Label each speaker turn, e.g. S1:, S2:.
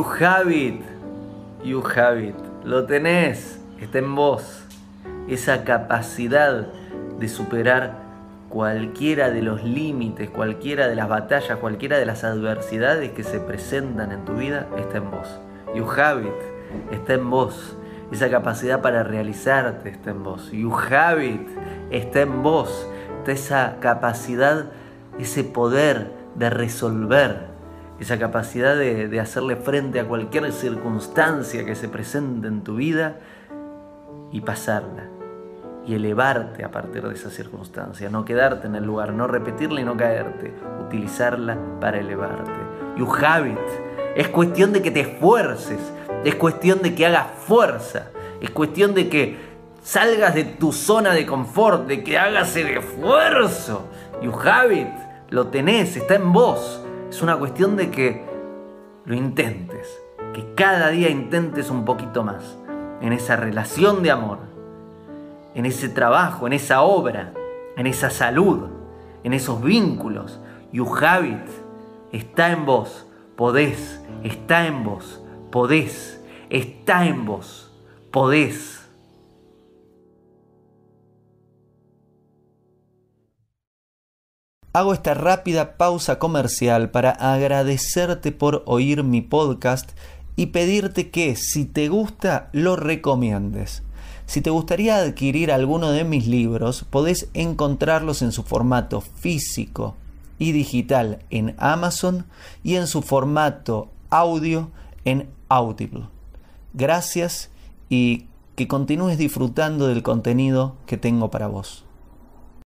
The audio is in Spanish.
S1: have it. You have it. Lo tenés. Está en vos. Esa capacidad de superar cualquiera de los límites, cualquiera de las batallas, cualquiera de las adversidades que se presentan en tu vida, está en vos. You have it. Está en vos. Esa capacidad para realizarte está en vos. You have it. Está en vos. Está esa capacidad, ese poder de resolver esa capacidad de, hacerle frente a cualquier circunstancia que se presente en tu vida y pasarla y elevarte a partir de esa circunstancia, no quedarte en el lugar, no repetirla y no caerte, utilizarla para elevarte. You have it. Es cuestión de que te esfuerces, es cuestión de que hagas fuerza, es cuestión de que salgas de tu zona de confort, de que hagas el esfuerzo. You have it, lo tenés, está en vos. Es una cuestión de que lo intentes, que cada día intentes un poquito más en esa relación de amor, en ese trabajo, en esa obra, en esa salud, en esos vínculos. You have it. Está en vos. Podés. Está en vos. Podés. Está en vos. Podés. Hago esta rápida pausa comercial para agradecerte por oír mi podcast y pedirte que si te gusta lo recomiendes. Si te gustaría adquirir alguno de mis libros, podés encontrarlos en su formato físico y digital en Amazon y en su formato audio en Audible. Gracias y que continúes disfrutando del contenido que tengo para vos.